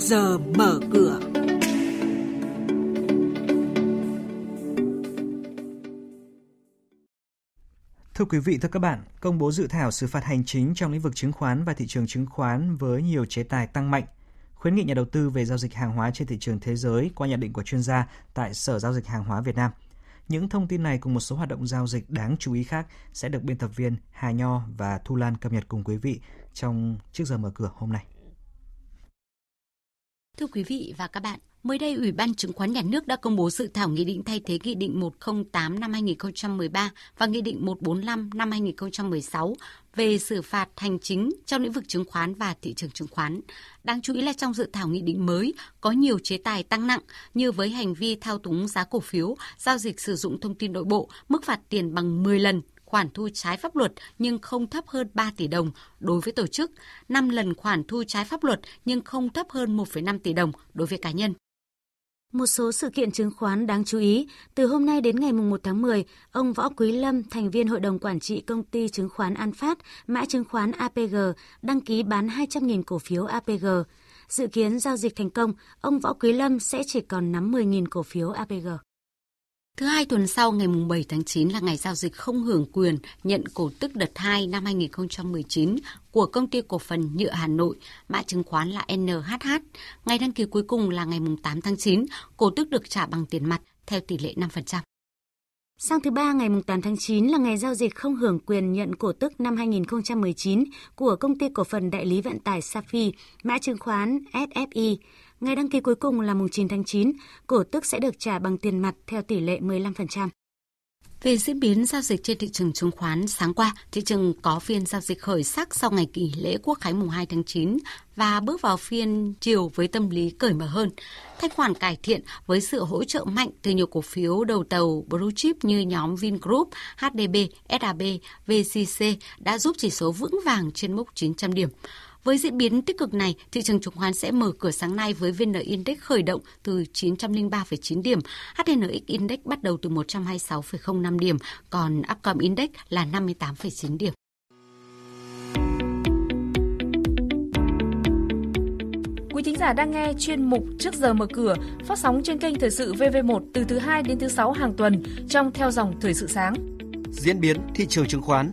giờ mở cửa. Thưa quý vị, thưa các bạn, công bố dự thảo xử phạt hành chính trong lĩnh vực chứng khoán và thị trường chứng khoán với nhiều chế tài tăng mạnh, khuyến nghị nhà đầu tư về giao dịch hàng hóa trên thị trường thế giới qua nhận định của chuyên gia tại Sở Giao dịch Hàng hóa Việt Nam. Những thông tin này cùng một số hoạt động giao dịch đáng chú ý khác sẽ được biên tập viên Hà Nho và Thu Lan cập nhật cùng quý vị trong trước giờ mở cửa hôm nay. Thưa quý vị và các bạn, mới đây Ủy ban Chứng khoán Nhà nước đã công bố dự thảo nghị định thay thế Nghị định 108 năm 2013 và Nghị định 145 năm 2016 về xử phạt hành chính trong lĩnh vực chứng khoán và thị trường chứng khoán. Đáng chú ý là trong dự thảo nghị định mới có nhiều chế tài tăng nặng như với hành vi thao túng giá cổ phiếu, giao dịch sử dụng thông tin nội bộ, mức phạt tiền bằng 10 lần khoản thu trái pháp luật nhưng không thấp hơn 3 tỷ đồng đối với tổ chức, 5 lần khoản thu trái pháp luật nhưng không thấp hơn 1,5 tỷ đồng đối với cá nhân. Một số sự kiện chứng khoán đáng chú ý, từ hôm nay đến ngày 1 tháng 10, ông Võ Quý Lâm, thành viên Hội đồng Quản trị Công ty Chứng khoán An Phát, mã chứng khoán APG, đăng ký bán 200.000 cổ phiếu APG. Dự kiến giao dịch thành công, ông Võ Quý Lâm sẽ chỉ còn nắm 10.000 cổ phiếu APG. Thứ hai tuần sau ngày 7 tháng 9 là ngày giao dịch không hưởng quyền nhận cổ tức đợt 2 năm 2019 của công ty cổ phần nhựa Hà Nội, mã chứng khoán là NHH. Ngày đăng ký cuối cùng là ngày 8 tháng 9, cổ tức được trả bằng tiền mặt theo tỷ lệ 5%. Sang thứ ba ngày 8 tháng 9 là ngày giao dịch không hưởng quyền nhận cổ tức năm 2019 của công ty cổ phần đại lý vận tải Safi, mã chứng khoán SFI. Ngày đăng ký cuối cùng là mùng 9 tháng 9, cổ tức sẽ được trả bằng tiền mặt theo tỷ lệ 15%. Về diễn biến giao dịch trên thị trường chứng khoán, sáng qua, thị trường có phiên giao dịch khởi sắc sau ngày nghỉ lễ Quốc khánh mùng 2 tháng 9 và bước vào phiên chiều với tâm lý cởi mở hơn. Thanh khoản cải thiện với sự hỗ trợ mạnh từ nhiều cổ phiếu đầu tàu blue chip như nhóm Vingroup, HDB, SAB, VCC đã giúp chỉ số vững vàng trên mốc 900 điểm. Với diễn biến tích cực này, thị trường chứng khoán sẽ mở cửa sáng nay với VN Index khởi động từ 903,9 điểm, HNX Index bắt đầu từ 126,05 điểm, còn Upcom Index là 58,9 điểm. Quý thính giả đang nghe chuyên mục Trước giờ mở cửa phát sóng trên kênh Thời sự VV1 từ thứ 2 đến thứ 6 hàng tuần trong theo dòng Thời sự sáng. Diễn biến thị trường chứng khoán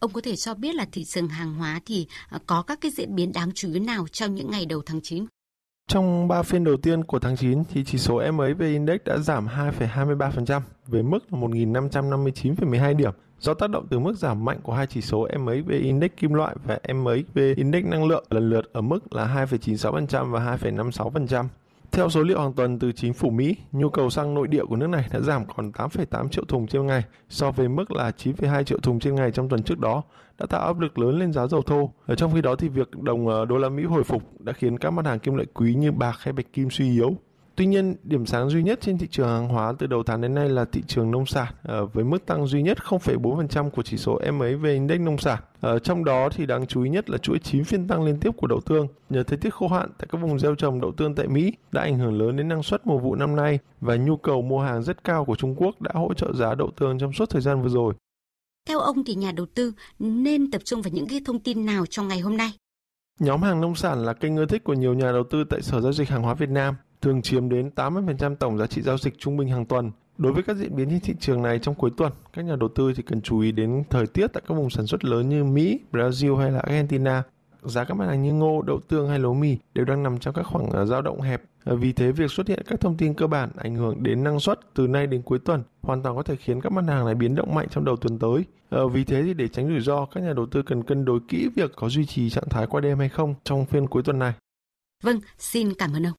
Ông có thể cho biết là thị trường hàng hóa thì à, có các cái diễn biến đáng chú ý nào trong những ngày đầu tháng 9? Trong 3 phiên đầu tiên của tháng 9 thì chỉ số MACD Index đã giảm 2,23% về mức 1.559,12 điểm do tác động từ mức giảm mạnh của hai chỉ số MACD Index kim loại và MACD Index năng lượng lần lượt ở mức là 2,96% và 2,56%. Theo số liệu hàng tuần từ chính phủ Mỹ, nhu cầu xăng nội địa của nước này đã giảm còn 8,8 triệu thùng trên ngày so với mức là 9,2 triệu thùng trên ngày trong tuần trước đó, đã tạo áp lực lớn lên giá dầu thô. Ở trong khi đó thì việc đồng ờ, đô la Mỹ hồi phục đã khiến các mặt hàng kim loại quý như bạc hay bạch kim suy yếu. Tuy nhiên, điểm sáng duy nhất trên thị trường hàng hóa từ đầu tháng đến nay là thị trường nông sản ờ, với mức tăng duy nhất 0,4% của chỉ số MAV Index nông sản. Ở trong đó thì đáng chú ý nhất là chuỗi 9 phiên tăng liên tiếp của đậu tương. Nhờ thời tiết khô hạn tại các vùng gieo trồng đậu tương tại Mỹ đã ảnh hưởng lớn đến năng suất mùa vụ năm nay và nhu cầu mua hàng rất cao của Trung Quốc đã hỗ trợ giá đậu tương trong suốt thời gian vừa rồi. Theo ông thì nhà đầu tư nên tập trung vào những cái thông tin nào trong ngày hôm nay? Nhóm hàng nông sản là kênh ưa thích của nhiều nhà đầu tư tại Sở Giao dịch Hàng hóa Việt Nam thường chiếm đến 80% tổng giá trị giao dịch trung bình hàng tuần. Đối với các diễn biến trên thị trường này trong cuối tuần, các nhà đầu tư thì cần chú ý đến thời tiết tại các vùng sản xuất lớn như Mỹ, Brazil hay là Argentina. Giá các mặt hàng như ngô, đậu tương hay lúa mì đều đang nằm trong các khoảng dao động hẹp. Vì thế, việc xuất hiện các thông tin cơ bản ảnh hưởng đến năng suất từ nay đến cuối tuần hoàn toàn có thể khiến các mặt hàng này biến động mạnh trong đầu tuần tới. Ờ, vì thế thì để tránh rủi ro, các nhà đầu tư cần cân đối kỹ việc có duy trì trạng thái qua đêm hay không trong phiên cuối tuần này. Vâng, xin cảm ơn ông.